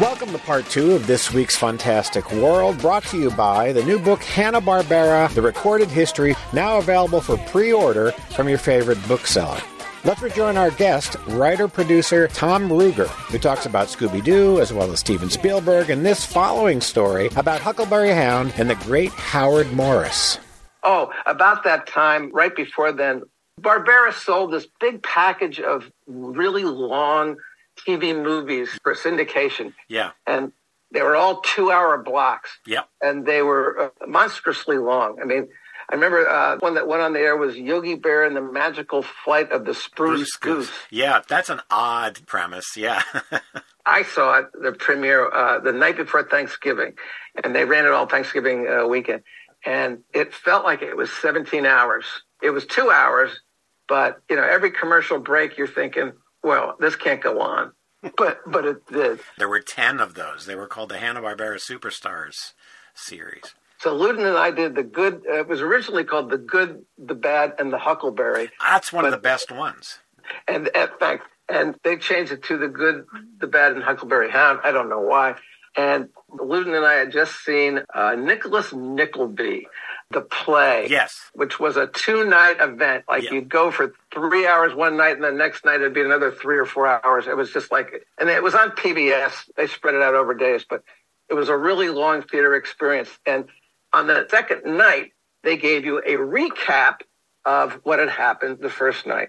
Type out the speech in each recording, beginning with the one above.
Welcome to part two of this week's Fantastic World, brought to you by the new book Hanna-Barbera, The Recorded History, now available for pre-order from your favorite bookseller. Let's rejoin our guest, writer-producer Tom Ruegger, who talks about Scooby-Doo as well as Steven Spielberg and this following story about Huckleberry Hound and the great Howard Morris. Oh, about that time, right before then, Barbera sold this big package of really long TV movies for syndication. Yeah. And they were all two hour blocks. Yep. And they were uh, monstrously long. I mean, I remember uh, one that went on the air was Yogi Bear and the Magical Flight of the Spruce, Goose. Yeah, that's an odd premise. Yeah. I saw it, the premiere, uh, the night before Thanksgiving, and they ran it all Thanksgiving uh, weekend. And it felt like it was 17 hours. It was two hours, but you know, every commercial break, you're thinking, well, this can't go on. But but it did. There were 10 of those. They were called the Hanna-Barbera Superstars series. So Luden and I did the good. Uh, it was originally called the Good, the Bad, and the Huckleberry. That's one But- of the best ones. And in fact, and they changed it to the Good, the Bad, and Huckleberry Hound. I don't know why. And Luden and I had just seen uh, Nicholas Nickleby, the play. Yes. Which was a two night event. Like you'd go for three hours one night and the next night it'd be another three or four hours. It was just like, and it was on PBS. They spread it out over days, but it was a really long theater experience. And on the second night, they gave you a recap of what had happened the first night.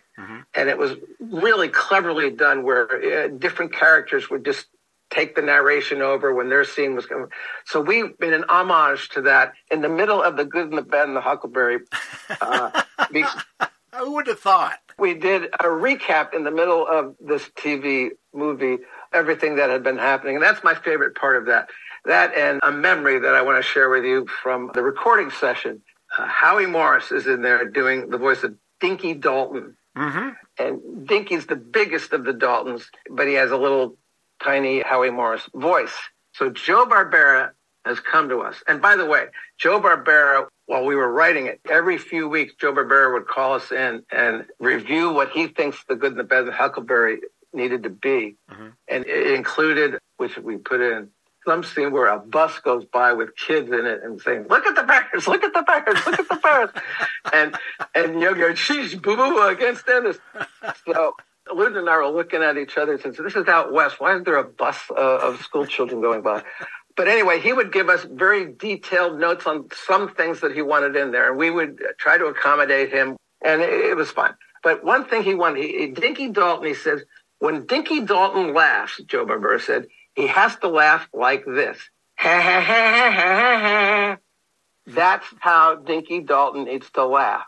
And it was really cleverly done where uh, different characters would just take the narration over when their scene was coming. So we've been an homage to that in the middle of the good and the bad and the huckleberry. Uh, be- Who would have thought? we did a recap in the middle of this TV movie, everything that had been happening. And that's my favorite part of that. That and a memory that I want to share with you from the recording session. Uh, Howie Morris is in there doing the voice of Dinky Dalton. Mm-hmm. And Dinky's the biggest of the Daltons, but he has a little tiny Howie Morris voice. So Joe Barbera has come to us. And by the way, Joe Barbera, while we were writing it, every few weeks, Joe Barbera would call us in and review what he thinks the good and the bad of Huckleberry needed to be. Mm-hmm. And it included, which we put in, some scene where a bus goes by with kids in it and saying, look at the bears, look at the bears, look at the bears. and, and Yogi goes, sheesh, boo boo, I can't stand this. So Luden and I were looking at each other and said, this is out west. Why isn't there a bus uh, of school children going by? But anyway, he would give us very detailed notes on some things that he wanted in there, and we would try to accommodate him, and it, it was fun. But one thing he wanted, he, Dinky Dalton, he says, when Dinky Dalton laughs, Joe Barbera said, he has to laugh like this. That's how Dinky Dalton needs to laugh.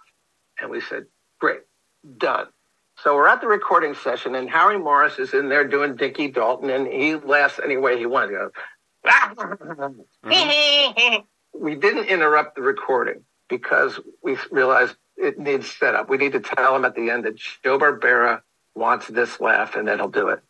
And we said, great, done. So we're at the recording session, and Harry Morris is in there doing Dinky Dalton, and he laughs any way he wants. He goes, we didn't interrupt the recording because we realized it needs setup. We need to tell him at the end that Joe Barbera wants this laugh, and then he'll do it.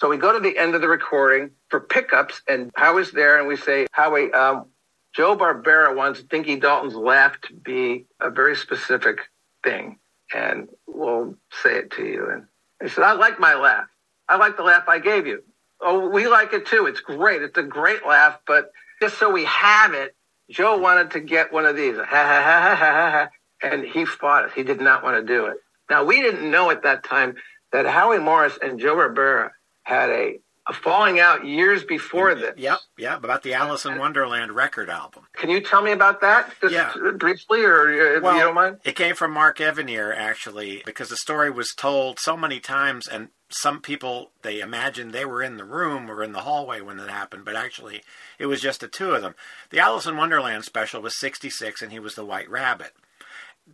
So we go to the end of the recording for pickups, and Howie's there, and we say, Howie, um, Joe Barbera wants Dinky Dalton's laugh to be a very specific thing, and we'll say it to you. And he said, I like my laugh. I like the laugh I gave you. Oh, we like it too. It's great. It's a great laugh, but just so we have it, Joe wanted to get one of these. Ha ha ha ha ha ha. And he fought us. He did not want to do it. Now, we didn't know at that time that Howie Morris and Joe Barbera had a, a falling out years before this. Yep, yep, about the Alice in Wonderland record album. Can you tell me about that just Yeah. briefly, or uh, if you don't mind? It came from Mark Evanier, actually, because the story was told so many times, and some people they imagined they were in the room or in the hallway when it happened, but actually it was just the two of them. The Alice in Wonderland special was '66, and he was the White Rabbit.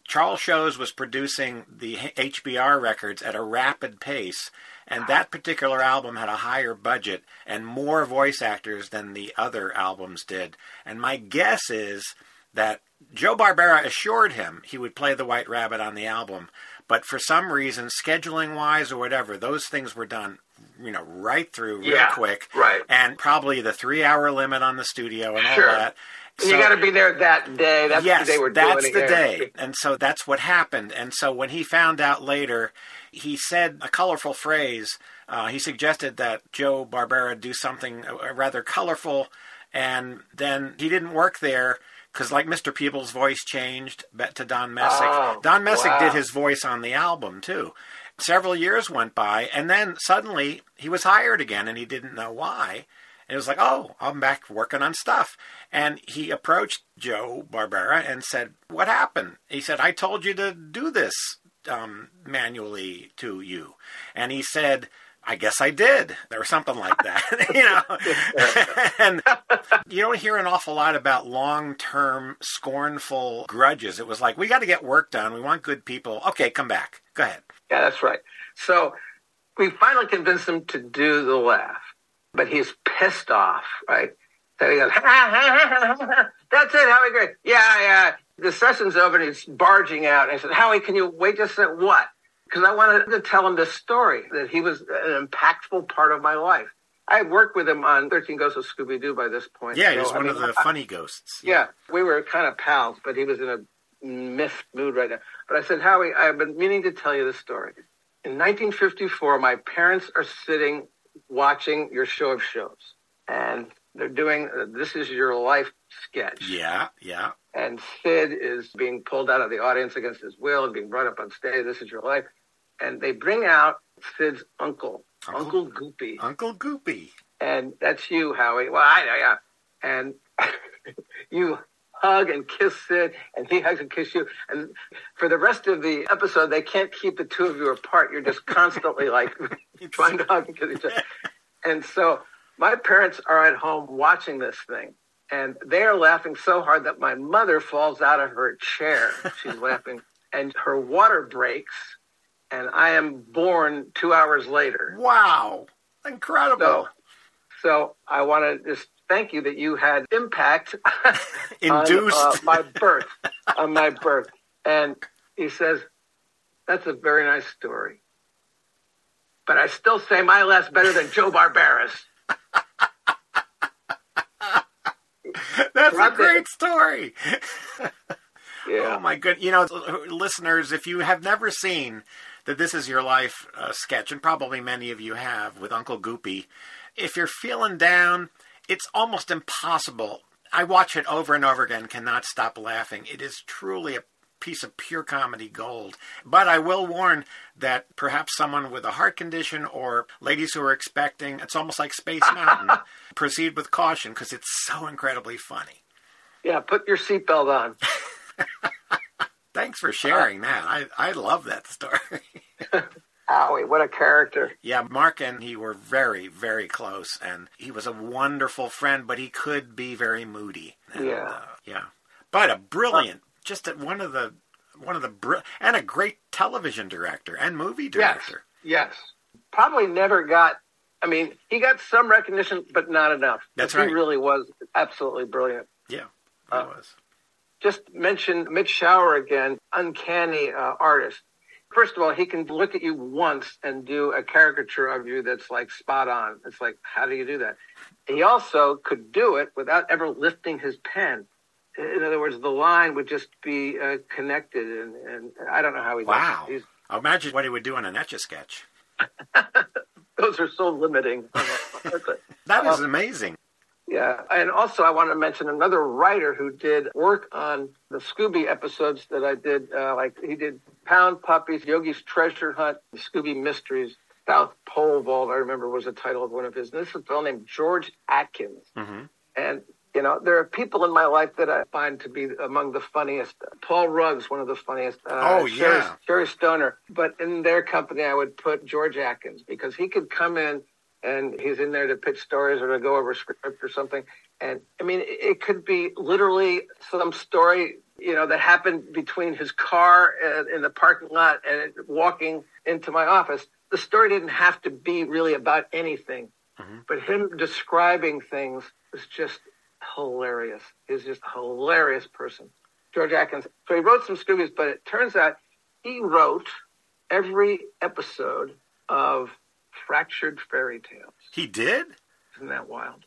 Charles Shows was producing the HBR records at a rapid pace, and that particular album had a higher budget and more voice actors than the other albums did. And my guess is that Joe Barbera assured him he would play the White Rabbit on the album, but for some reason, scheduling wise or whatever, those things were done, you know, right through real Yeah, quick. right. And probably the three hour limit on the studio and Sure. all that. you got to be there that day. That's yes, the day we're that's doing the it. day. And so that's what happened. And so when he found out later, he said a colorful phrase. Uh, he suggested that Joe Barbera do something uh, rather colorful, and then he didn't work there because, like Mr. Peebles' voice changed to Don Messick. Oh, Don Messick wow. did his voice on the album too. Several years went by, and then suddenly he was hired again, and he didn't know why. And it was like, oh, I'm back working on stuff. And he approached Joe Barbera and said, what happened? He said, I told you to do this um, manually to you. And he said, I guess I did, or something like that, you know. and you don't hear an awful lot about long-term scornful grudges. It was like, we got to get work done. We want good people. Okay, come back. Go ahead. Yeah, that's right. So we finally convinced him to do the laugh, but he's pissed off, right? So he goes, ha, ha, ha, ha, ha. that's it, Howie Great. Yeah, yeah. The session's over and he's barging out. And I said, Howie, can you wait just a second? What? Because I wanted to tell him this story, that he was an impactful part of my life. I had worked with him on 13 Ghosts of Scooby-Doo by this point. Yeah, he So, was I one mean, of the I- funny ghosts. yeah, we were kind of pals, but he was in a miffed mood right now. But I said, Howie, I've been meaning to tell you this story. In 1954, my parents are sitting watching your show of shows, and they're doing uh, This Is Your Life sketch. Yeah, yeah. And Sid is being pulled out of the audience against his will and being brought up on stage. This is your life. And they bring out Sid's uncle, Uncle- Uncle Goopy Uncle Goopy. and that's you, Howie. Well, I know, yeah. And you hug and kiss Sid, and he hugs and kisses you. And for the rest of the episode, they can't keep the two of you apart. You're just constantly like trying to hug and kiss each other. And so my parents are at home watching this thing, and they are laughing so hard that my mother falls out of her chair. She's laughing, and her water breaks, and I am born two hours later. Wow. Incredible. So, so I want to just thank you that you had impact Induced. on uh, my birth, on my birth. And he says, that's a very nice story. But I still say my last better than Joe Barbera's. That's a great story. Yeah. Oh my good. You know, listeners, if you have never seen that This Is Your Life uh, sketch, and probably many of you have with Uncle Goopy, if you're feeling down, it's almost impossible. I watch it over and over again, cannot stop laughing. It is truly a piece of pure comedy gold. But I will warn that perhaps someone with a heart condition or ladies who are expecting, it's almost like Space Mountain, proceed with caution because it's so incredibly funny. Yeah, put your seatbelt on. Thanks for sharing that. I, I love that story. Howie, what a character. yeah, Mark and he were very, very close, and he was a wonderful friend, but he could be very moody. And, Yeah. uh, yeah. But a brilliant, just a, one of the, one of the, br- and a great television director and movie director. Yes. Probably never got, I mean, he got some recognition, but not enough. That's right. He really was absolutely brilliant. Yeah, he Uh, was. just mention Mitch Schauer again, uncanny uh, artist. First of all, he can look at you once and do a caricature of you that's like spot on. It's like, how do you do that? He also could do it without ever lifting his pen. In other words, the line would just be uh, connected, and, and I don't know how he Wow. does it. I imagine what he would do in an etch a sketch. Those are so limiting. That is amazing. Yeah, and also I want to mention another writer who did work on the Scooby episodes that I did. Uh, like he did Pound Puppies, Yogi's Treasure Hunt, Scooby Mysteries, South Pole Vault. I remember was the title of one of his. And this is a fellow named George Atkins, hmm and you know there are people in my life that I find to be among the funniest. Paul Ruggs, one of the funniest. Uh, Oh, Sherry, yeah. Sherry Stoner. But in their company, I would put George Atkins because he could come in and he's in there to pitch stories or to go over script or something. And I mean, it, could be literally some story you know, that happened between his car and, in the parking lot and walking into my office. The story didn't have to be really about anything, mm-hmm. but him describing things was just hilarious. He's just a hilarious person. George Atkins. So he wrote some Scoobies, but it turns out he wrote every episode of Fractured Fairy Tales. He did? Isn't that wild?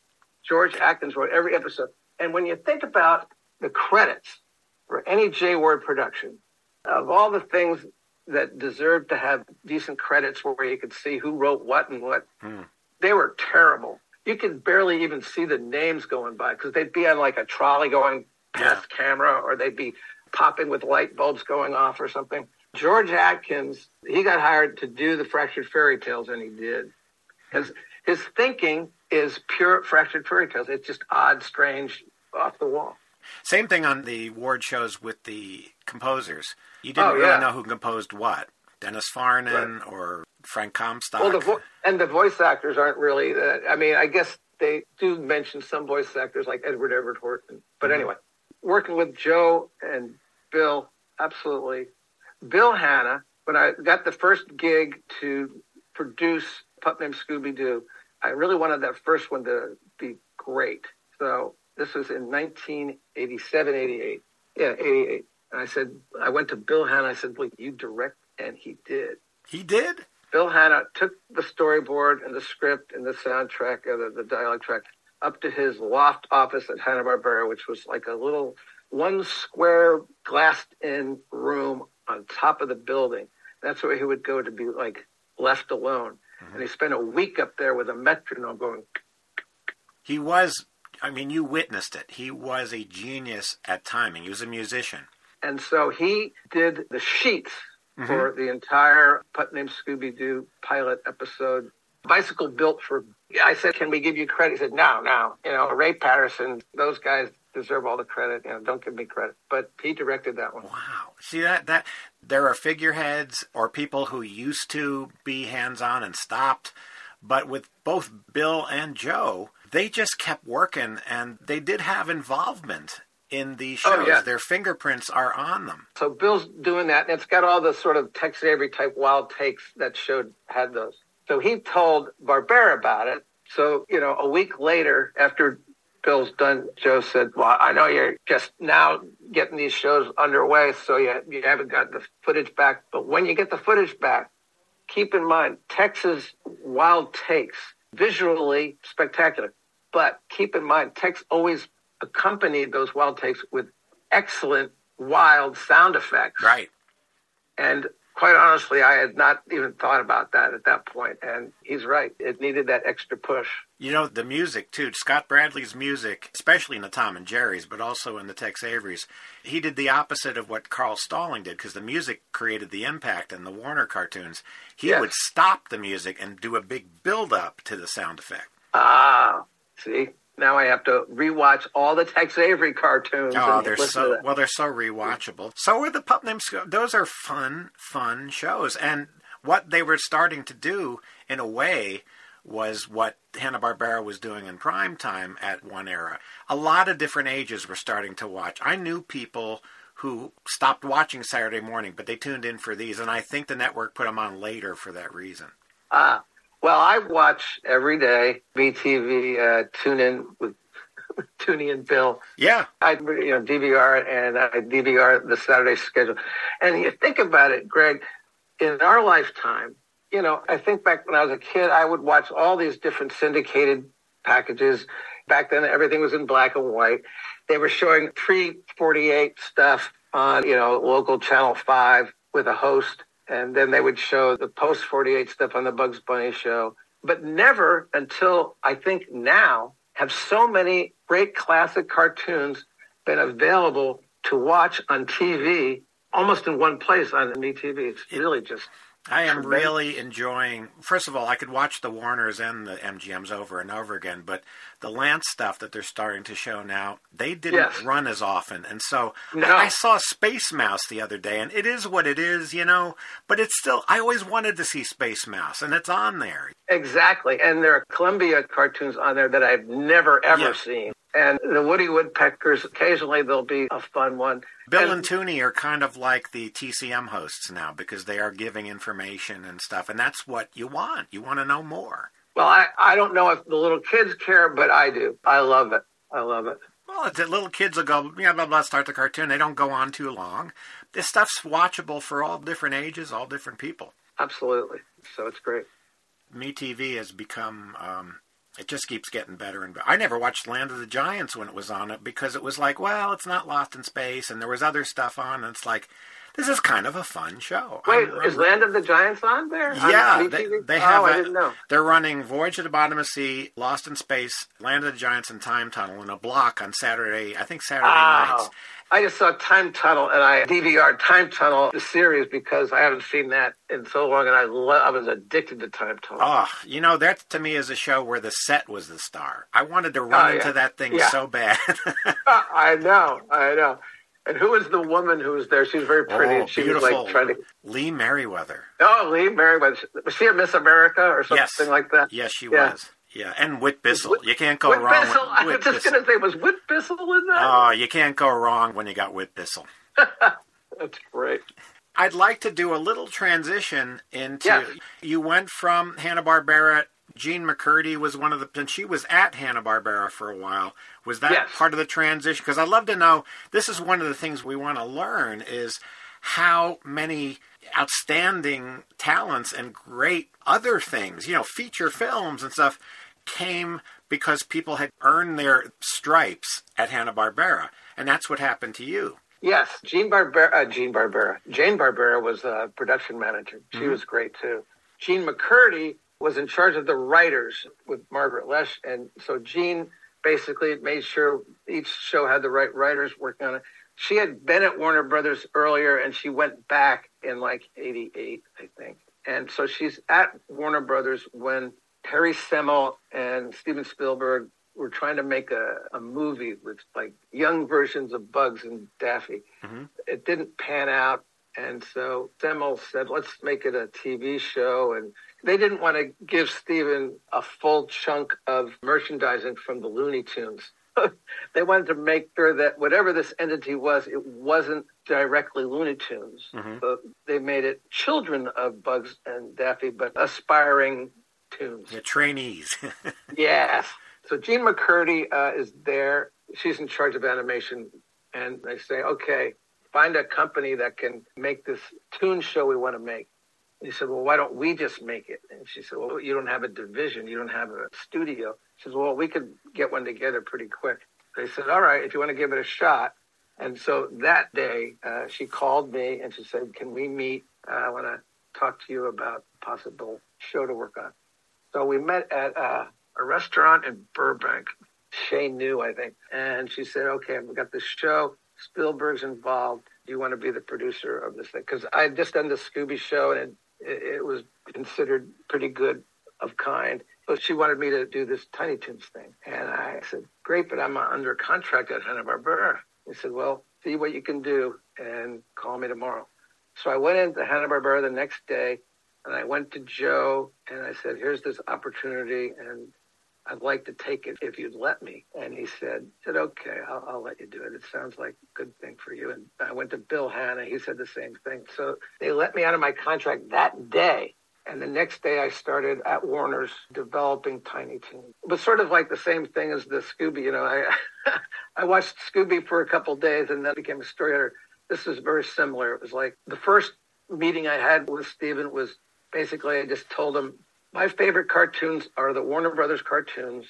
George Atkins wrote every episode. And when you think about the credits for any Jay Ward production, of all the things that deserved to have decent credits where you could see who wrote what and what, hmm. they were terrible. You could barely even see the names going by because they'd be on like a trolley going past yeah. camera or they'd be popping with light bulbs going off or something. George Atkins, he got hired to do the Fractured Fairy Tales, and he did. His, his thinking is pure Fractured Fairy Tales. It's just odd, strange, off the wall. Same thing on the Ward shows with the composers. You didn't oh, yeah. really know who composed what. Dennis Farnon right. or Frank Comstock. Well, the vo- and the voice actors aren't really. Uh, I mean, I guess they do mention some voice actors like Edward Everett Horton. But mm-hmm. anyway, working with Joe and Bill, absolutely Bill Hanna, when I got the first gig to produce Pup Named Scooby Doo, I really wanted that first one to be great. So this was in 1987, 88. Yeah, 88. And I said, I went to Bill Hanna. I said, "Will you direct?" And he did. He did. Bill Hanna took the storyboard and the script and the soundtrack, and the, the dialogue track, up to his loft office at Hanna Barbera, which was like a little one square glassed in room on top of the building. That's where he would go to be like left alone. Mm-hmm. And he spent a week up there with a metronome going. He was, I mean, you witnessed it. He was a genius at timing. He was a musician. And so he did the sheets mm-hmm. for the entire Pup Named Scooby Doo pilot episode. Bicycle built for. I said, "Can we give you credit?" He said, "No, no. You know, Ray Patterson, those guys deserve all the credit. You know, don't give me credit. But he directed that one. Wow. See that that there are figureheads or people who used to be hands on and stopped, but with both Bill and Joe, they just kept working and they did have involvement in these oh, shows. Oh, yeah. Their fingerprints are on them. So Bill's doing that, and it's got all the sort of Tex Avery type wild takes that showed had those. So he told Barbera about it. So, you know, a week later, after Bill's done, Joe said, well, I know you're just now getting these shows underway, so you, you haven't got the footage back. But when you get the footage back, keep in mind, Tex's wild takes, visually spectacular. But keep in mind, Tex always accompanied those wild takes with excellent wild sound effects. Right. And quite honestly, I had not even thought about that at that point. And he's right. It needed that extra push. You know, the music, too. Scott Bradley's music, especially in the Tom and Jerry's, but also in the Tex Avery's, he did the opposite of what Carl Stalling did because the music created the impact in the Warner cartoons. He yes. would stop the music and do a big build up to the sound effect. Ah, see? now I have to rewatch all the Tex Avery cartoons. Oh, they're so well. They're so rewatchable. So are the Pup Named. Those are fun, fun shows, and what they were starting to do, in a way, was what Hanna Barbera was doing in prime time at one era. A lot of different ages were starting to watch. I knew people who stopped watching Saturday morning, but they tuned in for these, and I think the network put them on later for that reason. Ah, uh, well, I watch every day MeTV. Uh, tune in with Toonie and Bill. Yeah, I you know DVR and I DVR the Saturday schedule. And you think about it, Greg. In our lifetime, you know, I think back when I was a kid, I would watch all these different syndicated packages. Back then, everything was in black and white. They were showing pre 48 stuff on, you know, local channel five with a host and then they would show the post 48 stuff on the Bugs Bunny show. But never until I think now have so many great classic cartoons been available to watch on TV almost in one place on MeTV. It's really just I am really enjoying. First of all, I could watch the Warners and the MGMs over and over again, but the Lantz stuff that they're starting to show now, they didn't yes. run as often, and so no. I, I saw Space Mouse the other day, and it is what it is, you know. But it's still, I always wanted to see Space Mouse, and it's on there. Exactly, and there are Columbia cartoons on there that I've never ever yeah. seen. And the Woody Woodpeckers, occasionally there'll be a fun one. Bill and, and Toonie are kind of like the TCM hosts now because they are giving information and stuff, and that's what you want. You want to know more. Well, I, I don't know if the little kids care, but I do. I love it. I love it. Well, it's, little kids will go, yeah, blah, blah, start the cartoon. They don't go on too long. This stuff's watchable for all different ages, all different people. Absolutely. So it's great. MeTV has become um, it just keeps getting better and better. I never watched Land of the Giants when it was on it because it was like, well, it's not Lost in Space, and there was other stuff on, and it's like, this is kind of a fun show. Wait, is Land of the Giants on there? Yeah, on they, they, have. Oh, I didn't know. They're running Voyage to the Bottom of the Sea, Lost in Space, Land of the Giants, and Time Tunnel in a block on Saturday. I think Saturday oh. nights. I just saw Time Tunnel and I DVR Time Tunnel the series because I haven't seen that in so long and I lo- I was addicted to Time Tunnel. Oh, you know that to me is a show where the set was the star. I wanted to oh, run oh, into that thing yeah. so bad. Uh, I know, I know. And who was the woman who was there? Oh, she was very pretty. Oh, she beautiful. was like trying to. Lee Meriwether. Oh, Lee Meriwether. Was she a Miss America or something yes. like that? Yes, she yeah. was. Yeah, and Whit Bissell. you can't go Whit wrong. Bissell. With, Whit I was just going to say, was Whit Bissell in that? Oh, you can't go wrong when you got Whit Bissell. That's great. I'd like to do a little transition into. Yes. You went from Hanna Barbera. Jean MacCurdy was one of the, and she was at Hanna Barbera for a while. Was that yes. part of the transition? Because I'd love to know. This is one of the things we want to learn is how many outstanding talents and great other things, you know, feature films and stuff came because people had earned their stripes at Hanna-Barbera. And that's what happened to you. Yes, Jean Barbera, uh, Jean Barbera, Jayne Barbera was a production manager. She mm-hmm. was great too. Jean MacCurdy was in charge of the writers with Margaret Loesch. and so Jean basically made sure each show had the right writers working on it. She had been at Warner Brothers earlier, and she went back in like '88, I think. And so she's at Warner Brothers when Terry Semel and Steven Spielberg were trying to make a, a movie with like young versions of Bugs and Daffy. Mm-hmm. It didn't pan out. And so Semel said, let's make it a TV show. And they didn't want to give Steven a full chunk of merchandising from the Looney Tunes. they wanted to make sure that whatever this entity was, it wasn't directly Looney Tunes. Mm-hmm. So they made it children of Bugs and Daffy, but aspiring tunes. The trainees. yes. So Jean MacCurdy uh, is there. She's in charge of animation. And they say, okay, find a company that can make this tune show we want to make. He said, well, why don't we just make it? And she said, well, you don't have a division. You don't have a studio. She says, well, we could get one together pretty quick. They said, all right, if you want to give it a shot. And so that day, uh, she called me and she said, can we meet? Uh, I want to talk to you about possible show to work on. So we met at uh, a restaurant in Burbank. Shay knew, I think. And she said, okay, we've got this show. Spielberg's involved. Do you want to be the producer of this thing? Because I had just done the Scooby show and it, was considered pretty good of kind. But she wanted me to do this Tiny Toons thing. And I said, great, but I'm under contract at Hanna-Barbera. He said, well, see what you can do and call me tomorrow. So I went into Hanna-Barbera the next day and I went to Joe and I said, here's this opportunity and I'd like to take it if you'd let me. And he said, said okay, I'll, I'll let you do it. It sounds like a good thing for you. And I went to Bill Hanna. He said the same thing. So they let me out of my contract that day. And the next day I started at Warner's developing Tiny Toons. It was sort of like the same thing as the Scooby. You know, I, I watched Scooby for a couple days and then became a story editor. This is very similar. It was like the first meeting I had with Steven was basically I just told him my favorite cartoons are the Warner Brothers cartoons.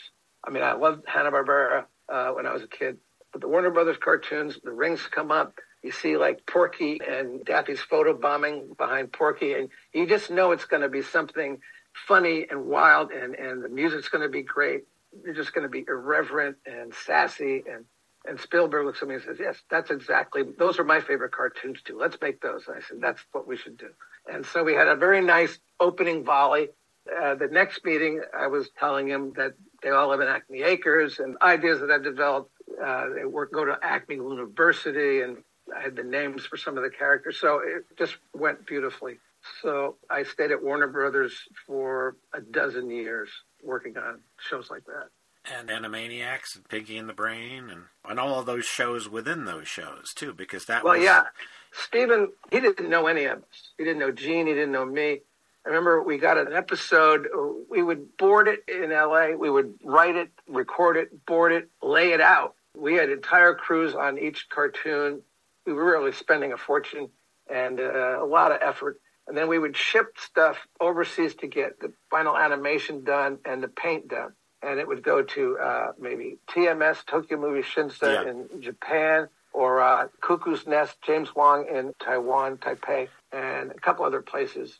I mean, I loved Hanna Barbera uh, when I was a kid, but the Warner Brothers cartoons, the rings come up. You see like Porky and Daffy's photo bombing behind Porky, and you just know it's going to be something funny and wild, and and the music's going to be great. You're just going to be irreverent and sassy, and and Spielberg looks at me and says, "Yes, that's exactly. Those are my favorite cartoons too. Let's make those." And I said, "That's what we should do." And so we had a very nice opening volley. Uh, the next meeting, I was telling him that they all live in Acme Acres and ideas that I've developed. Uh, they work, go to Acme University, and I had the names for some of the characters. So it just went beautifully. So I stayed at Warner Brothers for a dozen years working on shows like that. and Animaniacs and Pinky and the Brain and, and all of those shows within those shows too, because that well, was yeah. Steven, he didn't know any of us. He didn't know Jean. He didn't know me. I remember we got an episode. We would board it in LA. We would write it, record it, board it, lay it out. We had entire crews on each cartoon. We were really spending a fortune and uh, a lot of effort. And then we would ship stuff overseas to get the final animation done and the paint done. And it would go to uh, maybe TMS, Tokyo Movie Shinsha Yeah. in Japan, or uh, Cuckoo's Nest, James Wang in Taiwan, Taipei, and a couple other places.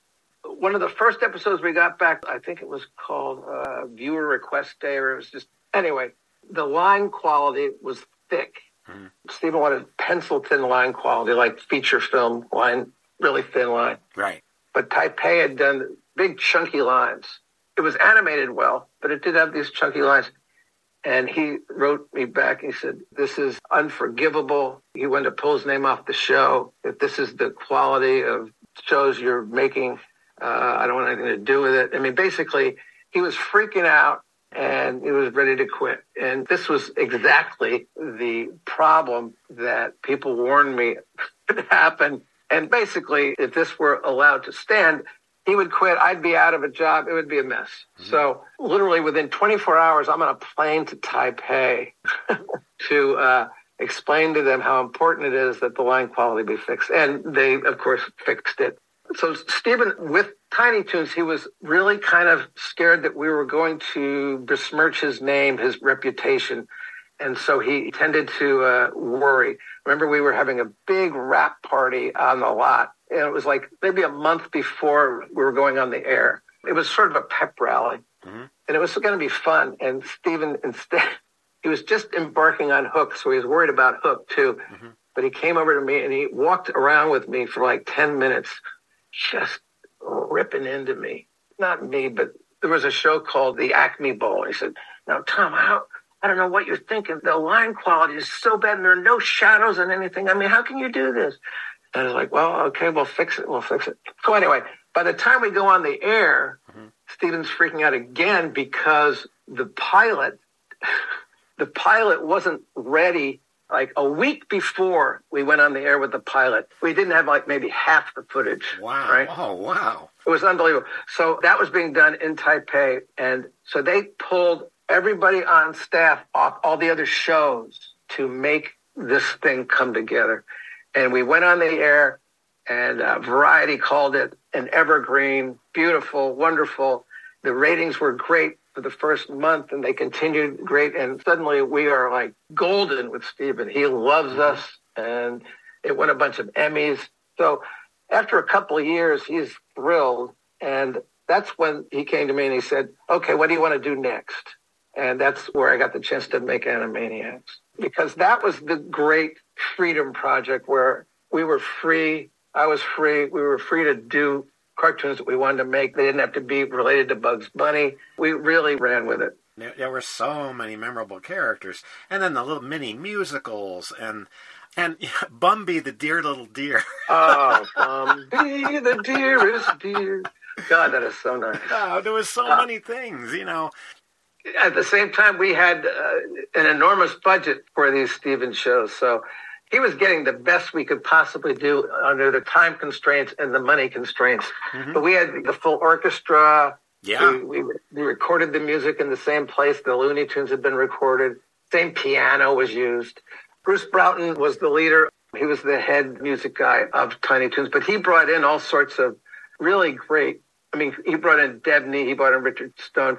One of the first episodes we got back, I think it was called uh, Viewer Request Day, or it was just, anyway, the line quality was thick. Steven wanted pencil thin line quality, like feature film line, really thin line. right. But Taipei had done big chunky lines. It was animated well, but it did have these chunky lines. And he wrote me back. He said, This is unforgivable. He wanted to pull his name off the show. If this is the quality of shows you're making, uh, I don't want anything to do with it. I mean, basically, he was freaking out and he was ready to quit. And this was exactly the problem that people warned me could happen. And basically, if this were allowed to stand, he would quit. I'd be out of a job. It would be a mess. So literally within 24 hours, I'm on a plane to Taipei to uh, explain to them how important it is that the line quality be fixed. And they, of course, fixed it. So Steven, with Tiny Toons, he was really kind of scared that we were going to besmirch his name, his reputation. And so he tended to uh, worry. Remember, we were having a big rap party on the lot. And it was like maybe a month before we were going on the air. It was sort of a pep rally. And it was going to be fun. And Steven, instead, he was just embarking on Hook. So he was worried about Hook too. But he came over to me and he walked around with me for like 10 minutes, just ripping into me. Not me, but there was a show called the Acme Bowl. He said, Now, Tom, how, I don't know what you're thinking. The line quality is so bad and there are no shadows and anything. I mean, how can you do this? And I was like, well, okay, we'll fix it. We'll fix it. So anyway, by the time we go on the air, mm-hmm. Steven's freaking out again because the pilot, the pilot wasn't ready. Like a week before we went on the air with the pilot, we didn't have like maybe half the footage. Wow. Right. Oh, wow. It was unbelievable. So that was being done in Taipei. And so they pulled everybody on staff off all the other shows to make this thing come together. And we went on the air and uh, Variety called it an evergreen, beautiful, wonderful. The ratings were great for the first month and they continued great. And suddenly we are like golden with Steven. He loves mm-hmm. us and it won a bunch of Emmys. So after a couple of years, he's thrilled. And that's when he came to me and he said, okay, what do you want to do next? And that's where I got the chance to make Animaniacs because that was the great freedom project where we were free. I was free. We were free to do cartoons that we wanted to make. They didn't have to be related to Bugs Bunny. We really ran with it. There, were so many memorable characters, and then the little mini musicals, and and Bumbie, the dear little deer. Oh, um, be the dearest dear. God, that is so nice. oh, there was so many things, you know. At the same time, we had uh, an enormous budget for these Steven shows. So he was getting the best we could possibly do under the time constraints and the money constraints. Mm-hmm. But we had the full orchestra. Yeah. We, we, we recorded the music in the same place the Looney Tunes had been recorded. Same piano was used. Bruce Broughton was the leader. He was the head music guy of Tiny Toons, but he brought in all sorts of really great. I mean, he brought in Debney, he brought in Richard Stone.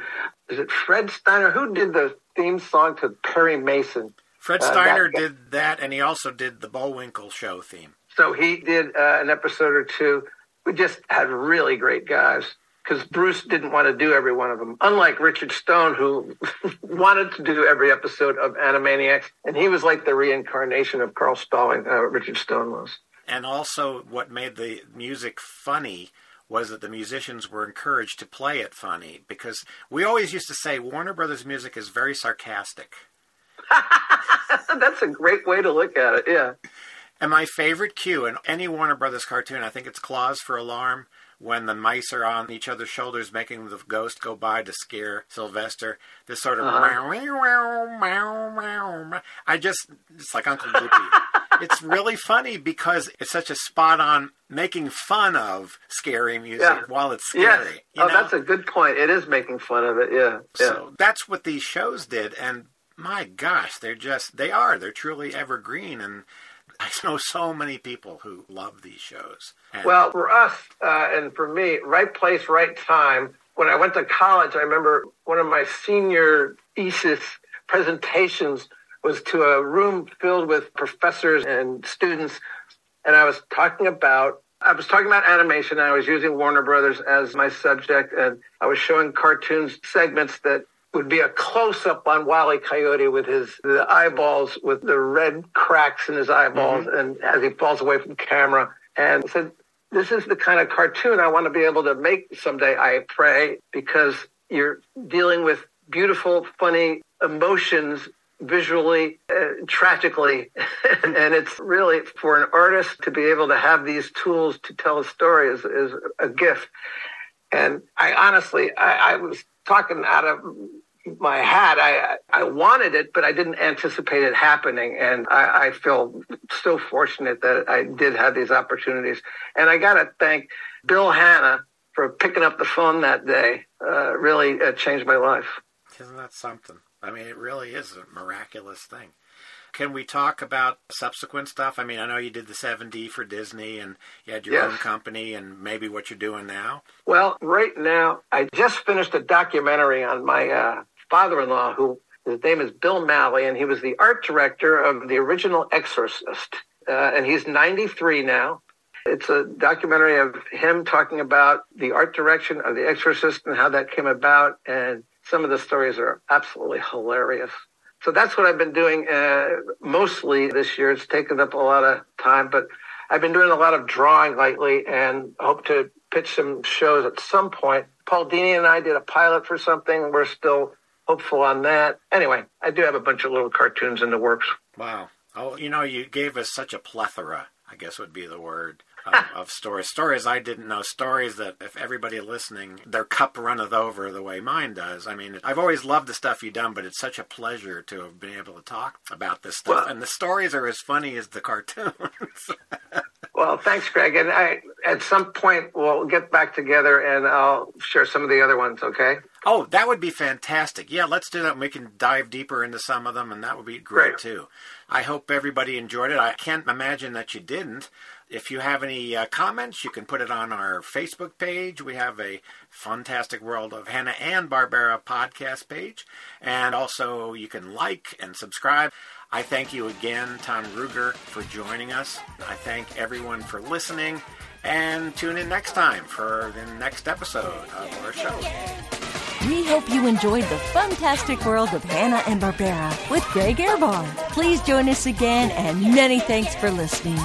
Is it Fred Steiner? Who did the theme song to Perry Mason? Fred Uh, Steiner that- did that, and he also did the Bullwinkle show theme. So he did uh, an episode or two. We just had really great guys because Bruce didn't want to do every one of them. Unlike Richard Stone, who wanted to do every episode of Animaniacs, and he was like the reincarnation of Carl Stalling. Uh, Richard Stone was. And also, what made the music funny was that the musicians were encouraged to play it funny because we always used to say Warner Brothers music is very sarcastic. That's a great way to look at it. Yeah. And my favorite cue in any Warner Brothers cartoon, I think it's Claws for Alarm, when the mice are on each other's shoulders making the ghost go by to scare Sylvester. This sort of Uh-huh. meow, meow, meow, meow, meow. I just it's like Uncle Goopy. it's really funny because it's such a spot on making fun of scary music Yeah. while it's scary. you Oh, know? that's a good point. It is making fun of it. Yeah. Yeah. So that's what these shows did, and my gosh, they're just they are they're truly evergreen, and I know so many people who love these shows. And Well, for us uh, and for me, right place, right time. When I went to college, I remember one of my senior thesis presentations was to a room filled with professors and students, and I was talking about I was talking about animation. I was using Warner Brothers as my subject, and I was showing cartoons segments that would be a close up on E. Coyote with his the eyeballs with the red cracks in his eyeballs, and as he falls away from camera, and said, "This is the kind of cartoon I want to be able to make someday." I pray because you're dealing with beautiful, funny emotions visually, uh, tragically. and it's really for an artist to be able to have these tools to tell a story is, is a gift. And I honestly, I, I was talking out of my hat. I, I wanted it, but I didn't anticipate it happening. And I, I feel so fortunate that I did have these opportunities. And I got to thank Bill Hanna for picking up the phone that day. Uh, really uh, changed my life. Isn't that something? I mean, it really is a miraculous thing. Can we talk about subsequent stuff? I mean, I know you did the 7D for Disney and you had your Yes. own company and maybe what you're doing now. Well, right now, I just finished a documentary on my uh, father-in-law, who his name is Bill Malley, and he was the art director of the original Exorcist, uh, and he's 93 now. It's a documentary of him talking about the art direction of The Exorcist and how that came about, and some of the stories are absolutely hilarious. So that's what I've been doing uh, mostly this year. It's taken up a lot of time, but I've been doing a lot of drawing lately and hope to pitch some shows at some point. Paul Dini and I did a pilot for something. We're still hopeful on that. Anyway, I do have a bunch of little cartoons in the works. Wow. Oh, you know, you gave us such a plethora, I guess would be the word, of, of stories. Stories I didn't know. Stories that, if everybody listening, their cup runneth over the way mine does. I mean, I've always loved the stuff you've done, but it's such a pleasure to have been able to talk about this stuff. Well- and the stories are as funny as the cartoons. Well, thanks, Greg. And I, at some point, we'll get back together and I'll share some of the other ones, okay? Oh, that would be fantastic. Yeah, let's do that. And we can dive deeper into some of them, and that would be great, Great. too. I hope everybody enjoyed it. I can't imagine that you didn't. If you have any uh, comments, you can put it on our Facebook page. We have a Fantastic World of Hanna and Barbera podcast page. And also, you can like and subscribe. I thank you again, Tom Ruegger, for joining us. I thank everyone for listening. And tune in next time for the next episode of our show. We hope you enjoyed the fantastic world of Hanna and Barbera with Greg Ehrbar. Please join us again, and many thanks for listening.